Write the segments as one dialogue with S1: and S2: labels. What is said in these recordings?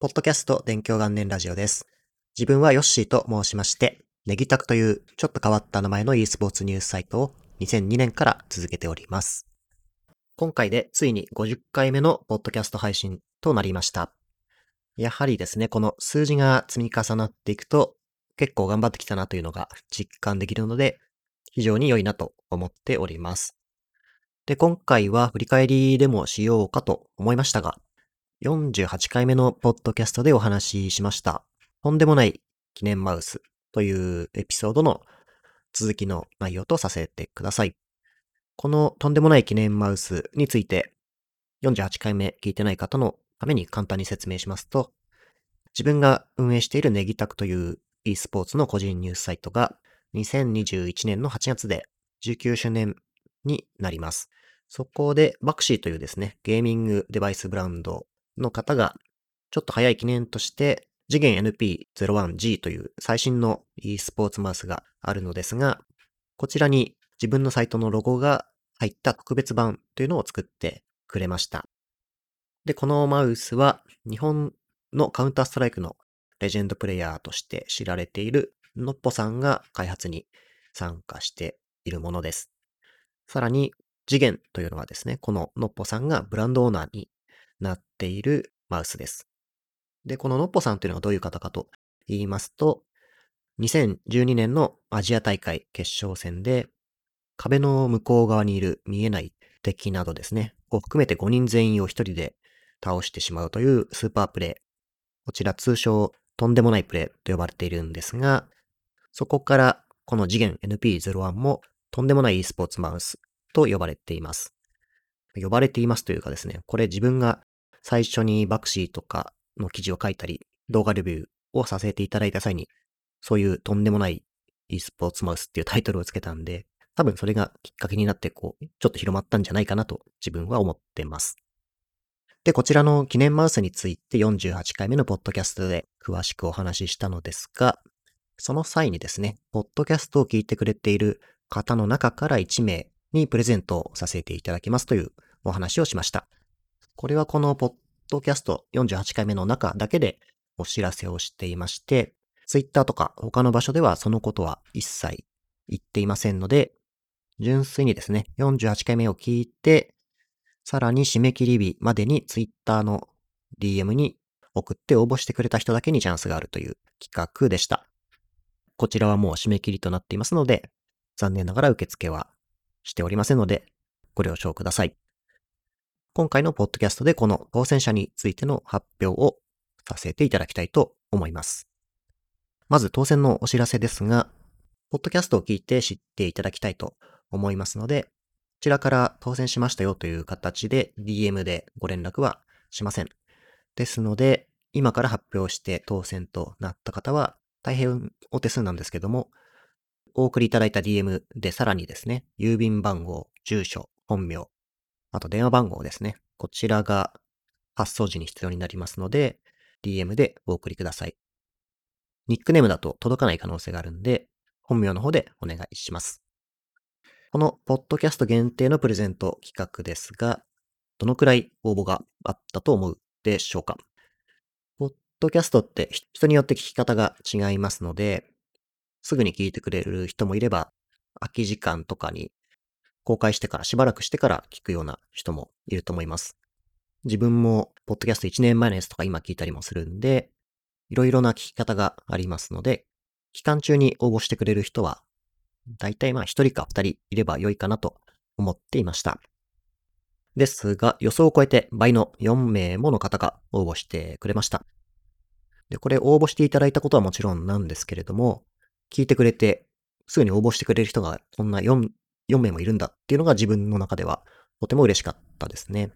S1: ポッドキャスト勉強元年ラジオです。自分はヨッシーと申しまして、ネギタクというちょっと変わった名前の e スポーツニュースサイトを2002年から続けております。今回でついに50回目のポッドキャスト配信となりました。やはりですね、この数字が積み重なっていくと結構頑張ってきたなというのが実感できるので、非常に良いなと思っております。で、今回は振り返りでもしようかと思いましたが、48回目のポッドキャストでお話ししました。とんでもない記念マウスというエピソードの続きの内容とさせてください。このとんでもない記念マウスについて48回目聞いてない方のために簡単に説明しますと、自分が運営しているネギタクという e スポーツの個人ニュースサイトが2021年の8月で19周年になります。そこでバクシーというですね、ゲーミングデバイスブランドの方が、ちょっと早い記念として、次元 NP01G という最新の e スポーツマウスがあるのですが、こちらに自分のサイトのロゴが入った特別版というのを作ってくれました。で、このマウスは日本のカウンターストライクのレジェンドプレイヤーとして知られているのっぽさんが開発に参加しているものです。さらに、次元というのはですね、こののっぽさんがブランドオーナーになっているマウスです。で、こののっぽさんというのはどういう方かと言いますと、2012年のアジア大会決勝戦で、壁の向こう側にいる見えない敵などですね、を含めて5人全員を1人で倒してしまうというスーパープレイ。こちら通称とんでもないプレイと呼ばれているんですが、そこからこの次元 NP01 もとんでもない e スポーツマウスと呼ばれています。呼ばれていますというかですね、これ自分が最初にバクシーとかの記事を書いたり、動画レビューをさせていただいた際に、そういうとんでもない e スポーツマウスっていうタイトルをつけたんで、多分それがきっかけになって、こう、ちょっと広まったんじゃないかなと自分は思ってます。で、こちらの記念マウスについて48回目のポッドキャストで詳しくお話ししたのですが、その際にですね、ポッドキャストを聞いてくれている方の中から1名にプレゼントをさせていただきますというお話をしました。これはこのポッドキャスト48回目の中だけでお知らせをしていまして、Twitter とか他の場所ではそのことは一切言っていませんので、純粋にですね、48回目を聞いて、さらに締め切り日までに Twitter の DM に送って応募してくれた人だけにチャンスがあるという企画でした。こちらはもう締め切りとなっていますので、残念ながら受付はしておりませんので、ご了承ください。今回のポッドキャストでこの当選者についての発表をさせていただきたいと思います。まず当選のお知らせですが、ポッドキャストを聞いて知っていただきたいと思いますので、こちらから当選しましたよという形で DM でご連絡はしません。ですので、今から発表して当選となった方は大変お手数なんですけども、お送りいただいた DM でさらにですね、郵便番号、住所、本名、あと電話番号ですね。こちらが発送時に必要になりますので、DM でお送りください。ニックネームだと届かない可能性があるんで、本名の方でお願いします。このポッドキャスト限定のプレゼント企画ですが、どのくらい応募があったと思うでしょうか？ポッドキャストって人によって聞き方が違いますので、すぐに聞いてくれる人もいれば、空き時間とかに公開してからしばらくしてから聞くような人もいると思います。自分も、ポッドキャスト1年前のやつとか今聞いたりもするんで、いろいろな聞き方がありますので、期間中に応募してくれる人は、だいたいまあ1人か2人いれば良いかなと思っていました。ですが、予想を超えて倍の4名もの方が応募してくれました。で、これ応募していただいたことはもちろんなんですけれども、聞いてくれて、すぐに応募してくれる人がこんな4、4名もいるんだっていうのが自分の中ではとても嬉しかったですね。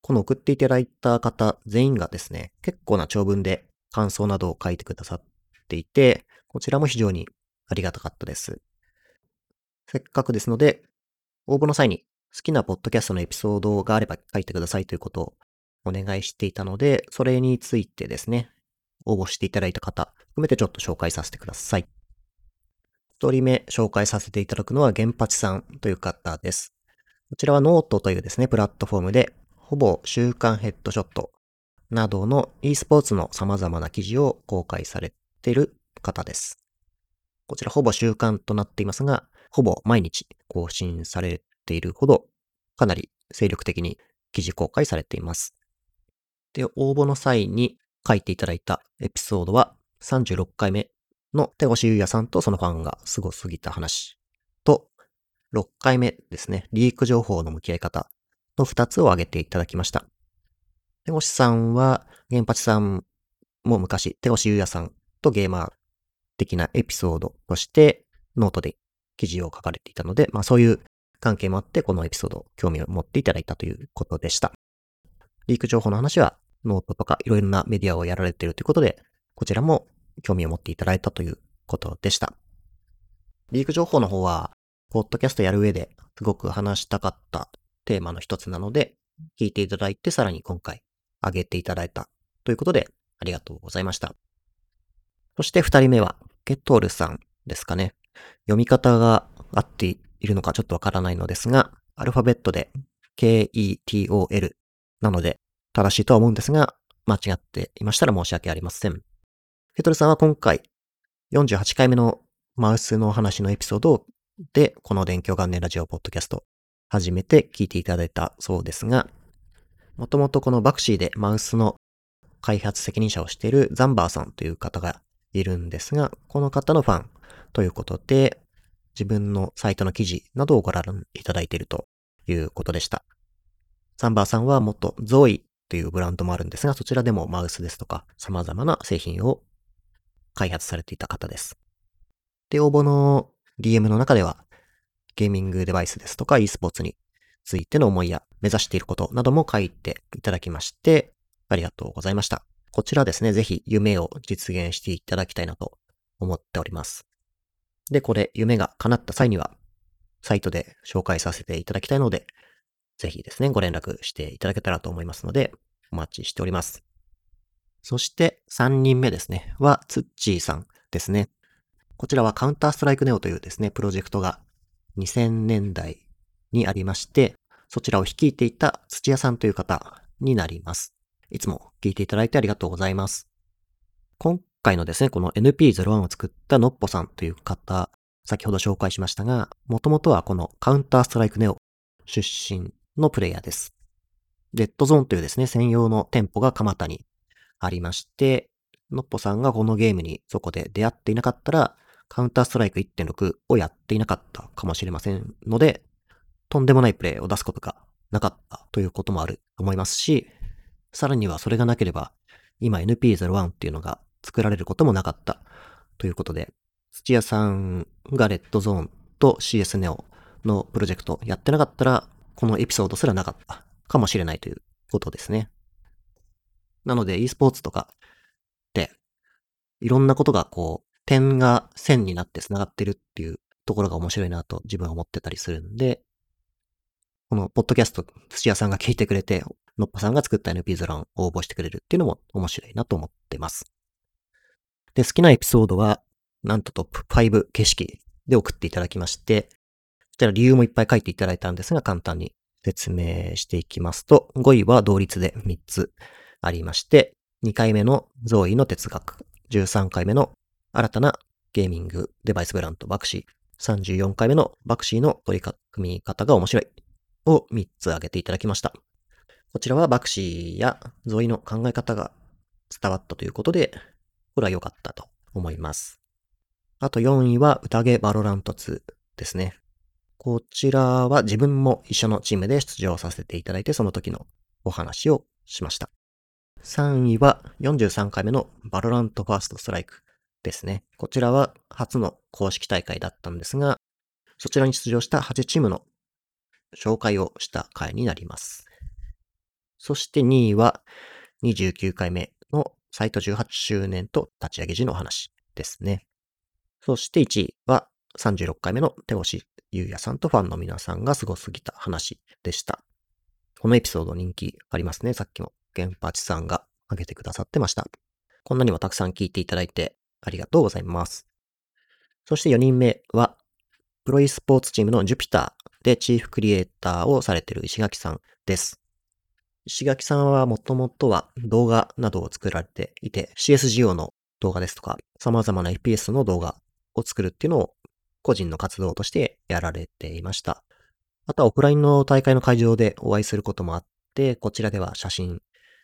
S1: この送っていただいた方全員がですね、結構な長文で感想などを書いてくださっていて、こちらも非常にありがたかったです。せっかくですので、応募の際に好きなポッドキャストのエピソードがあれば書いてくださいということをお願いしていたので、それについてですね、応募していただいた方、含めてちょっと紹介させてください。一人目紹介させていただくのは、原八さんという方です。こちらはノートというですね、プラットフォームで、ほぼ週刊ヘッドショットなどの e スポーツの様々な記事を公開されている方です。こちらほぼ週刊となっていますが、ほぼ毎日更新されているほど、かなり精力的に記事公開されています。で、応募の際に書いていただいたエピソードは36回目の手越優也さんとそのファンがすごすぎた話と、6回目ですね、リーク情報の向き合い方の2つを挙げていただきました。手越さんは、原発さんも昔、手越優也さんとゲーマー的なエピソードとしてノートで記事を書かれていたので、まあそういう関係もあってこのエピソード興味を持っていただいたということでした。リーク情報の話はノートとかいろいろなメディアをやられているということで、こちらも興味を持っていただいたということでした。リーク情報の方は、ポッドキャストやる上ですごく話したかったテーマの一つなので、聞いていただいてさらに今回上げていただいたということで、ありがとうございました。そして二人目は、ケトールさんですかね。読み方が合っているのかちょっとわからないのですが、アルファベットで K-E-T-O-L なので正しいとは思うんですが、間違っていましたら申し訳ありません。ケトルさんは今回48回目のマウスの話のエピソードで、この勉強元年ラジオポッドキャスト初めて聞いていただいたそうですが、もともとこのバクシーでマウスの開発責任者をしているザンバーさんという方がいるんですが、この方のファンということで、自分のサイトの記事などをご覧いただいているということでした。ザンバーさんはもっとゾイというブランドもあるんですが、そちらでもマウスですとか様々な製品を開発されていた方です。で、応募の DM の中では、ゲーミングデバイスですとか e スポーツについての思いや目指していることなども書いていただきまして、ありがとうございました。こちらですね、ぜひ夢を実現していただきたいなと思っております。で、これ夢が叶った際には、サイトで紹介させていただきたいので、ぜひですね、ご連絡していただけたらと思いますので、お待ちしております。そして3人目ですね、はツッチーさんですね。こちらはカウンターストライクネオというですね、プロジェクトが2000年代にありまして、そちらを率いていた土屋さんという方になります。いつも聞いていただいてありがとうございます。今回のですね、この NP01 を作ったのっぽさんという方、先ほど紹介しましたが、もともとはこのカウンターストライクネオ出身のプレイヤーです。レッドゾーンというですね、専用の店舗が蒲田にありまして、のっぽさんがこのゲームにそこで出会っていなかったら、カウンターストライク1.6をやっていなかったかもしれませんので、とんでもないプレイを出すことがなかったということもあると思いますし、さらにはそれがなければ、今 NP01 っていうのが作られることもなかったということで、土屋さんがレッドゾーンと CS ネオのプロジェクトやってなかったら、このエピソードすらなかったかもしれないということですね。なので e スポーツとかって、いろんなことがこう、点が線になって繋がってるっていうところが面白いなと自分は思ってたりするんで、このポッドキャスト、土屋さんが聞いてくれて、のっぱさんが作った NP ゾラン応募してくれるっていうのも面白いなと思ってます。で、好きなエピソードは、なんとトップ5景色で送っていただきまして、こちら理由もいっぱい書いていただいたんですが、簡単に説明していきますと、5位は同率で3つ。ありまして、2回目のゾーイの哲学、13回目の新たなゲーミングデバイスブランドバクシー、34回目のバクシーの取り組み方が面白いを3つ挙げていただきました。こちらはバクシーやゾイの考え方が伝わったということで、これは良かったと思います。あと4位は宴バロラント2ですね。こちらは自分も一緒のチームで出場させていただいて、その時のお話をしました。3位は43回目のバロラントファーストストライクですね。こちらは初の公式大会だったんですが、そちらに出場した8チームの紹介をした回になります。そして2位は29回目のサイト18周年と立ち上げ時の話ですね。そして1位は36回目の手越優也さんとファンの皆さんがすすぎた話でした。このエピソード人気ありますね。さっきもゲンパチさんが挙げてくださってました。こんなにもたくさん聞いていただいてありがとうございます。そして4人目は、プロ e スポーツチームのジュピターでチーフクリエイターをされている石垣さんです。石垣さんはもともとは動画などを作られていて、CSGO の動画ですとか、様々な FPS の動画を作るっていうのを個人の活動としてやられていました。あとはオフラインの大会の会場でお会いすることもあって、こちらでは写真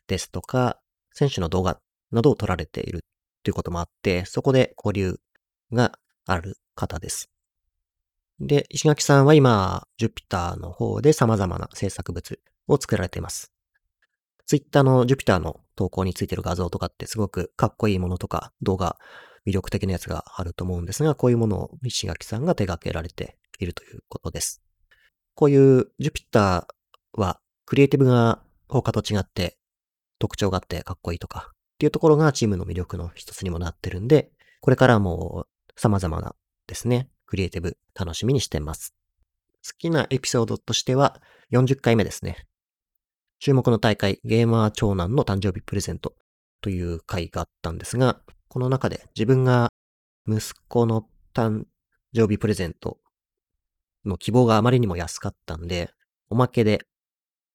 S1: ですとか、選手の動画などを撮られているということもあって、そこで交流がある方です。で、石垣さんは今、ジュピターの方で様々な制作物を作られています。ツイッターのジュピターの投稿についてる画像とかってすごくかっこいいものとか動画、魅力的なやつがあると思うんですが、こういうものを石垣さんが手掛けられているということです。こういうジュピターはクリエイティブが他と違って特徴があってかっこいいとかっていうところがチームの魅力の一つにもなってるんで、これからも様々なですね、クリエイティブ楽しみにしてます。好きなエピソードとしては40回目ですね。注目の大会、ゲーマー長男の誕生日プレゼントという回があったんですが、この中で自分が息子の誕生日プレゼントの希望があまりにも安かったんで、おまけで、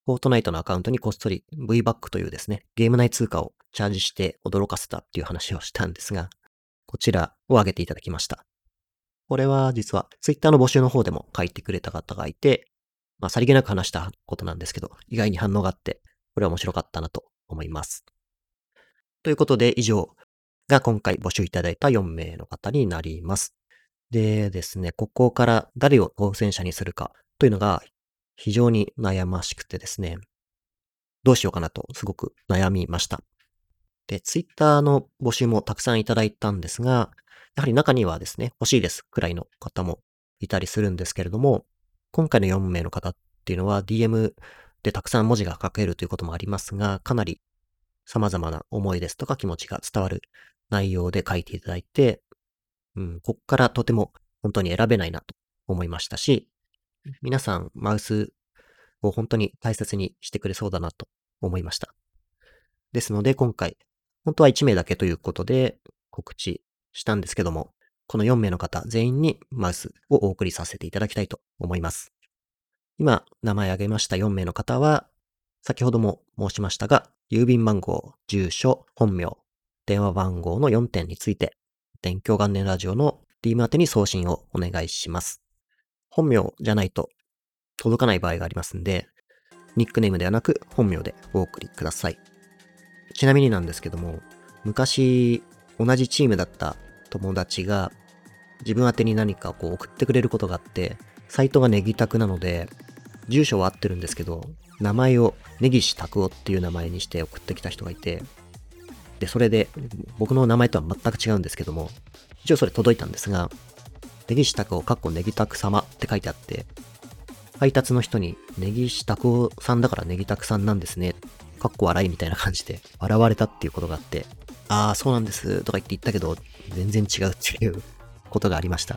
S1: フォートナイトのアカウントにこっそり VBAC というですね、ゲーム内通貨をチャージして驚かせたっていう話をしたんですが、こちらを挙げていただきました。これは実は Twitter の募集の方でも書いてくれた方がいて、まあさりげなく話したことなんですけど、意外に反応があって、これは面白かったなと思います。ということで以上が今回募集いただいた4名の方になります。でですね、ここから誰を当選者にするかというのが非常に悩ましくてですね、どうしようかなとすごく悩みました。で、ツイッターの募集もたくさんいただいたんですが、やはり中にはですね、欲しいですくらいの方もいたりするんですけれども、今回の4名の方っていうのは DM でたくさん文字が書けるということもありますが、かなり様々な思いですとか気持ちが伝わる内容で書いていただいて、うん、こっからとても本当に選べないなと思いましたし、皆さんマウスを本当に大切にしてくれそうだなと思いました。ですので今回、本当は1名だけということで告知したんですけども、この4名の方全員にマウスをお送りさせていただきたいと思います。今、名前挙げました4名の方は、先ほども申しましたが、郵便番号、住所、本名、電話番号の4点について、勉強元年ラジオの D マ宛てに送信をお願いします。本名じゃないと届かない場合がありますんで、ニックネームではなく本名でお送りください。ちなみになんですけども、昔同じチームだった友達が自分宛てに何かこう送ってくれることがあって、サイトがネギタクなので、住所は合ってるんですけど、名前をネギシタクオっていう名前にして送ってきた人がいて、で、それで、僕の名前とは全く違うんですけども、一応それ届いたんですが、ネギシタクオかっこネギタク様って書いてあって、配達の人に、ネギシタクさんだからネギタクさんなんですね。かっこ笑いみたいな感じで笑われたっていうことがあって、ああ、そうなんです、とか言って言ったけど、全然違うっていうことがありました。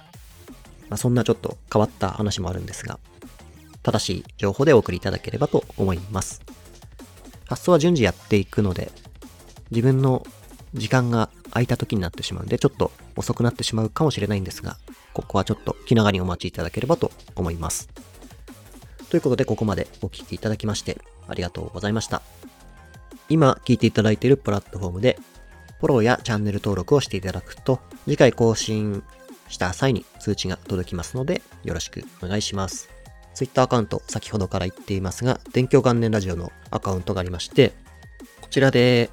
S1: まあ、そんなちょっと変わった話もあるんですが、正しい情報でお送りいただければと思います。発送は順次やっていくので、自分の時間が空いた時になってしまうんで、ちょっと遅くなってしまうかもしれないんですが、ここはちょっと気長にお待ちいただければと思います。ということで、ここまでお聴きいただきまして、ありがとうございました。今、聞いていただいているプラットフォームで、フォローやチャンネル登録をしていただくと、次回更新した際に通知が届きますので、よろしくお願いします。Twitter アカウント、先ほどから言っていますが、勉強元年ラジオのアカウントがありまして、こちらで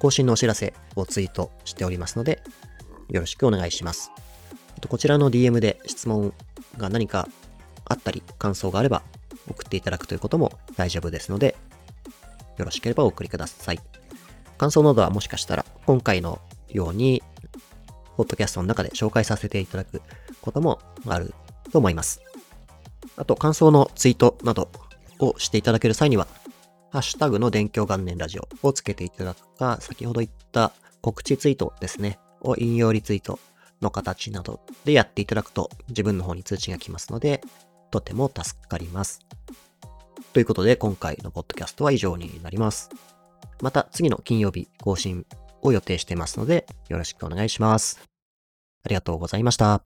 S1: 更新のお知らせをツイートしておりますので、よろしくお願いします。こちらの DM で質問が何かあったり、感想があれば送っていただくということも大丈夫ですので、よろしければお送りください。感想などはもしかしたら今回のように、ポッドキャストの中で紹介させていただくこともあると思います。あと、感想のツイートなどをしていただける際には、ハッシュタグの電狂元年ラジオをつけていただくか、先ほど言った告知ツイートですね、を引用リツイートの形などでやっていただくと自分の方に通知が来ますので、とても助かります。ということで、今回のポッドキャストは以上になります。また次の金曜日更新を予定してますので、よろしくお願いします。ありがとうございました。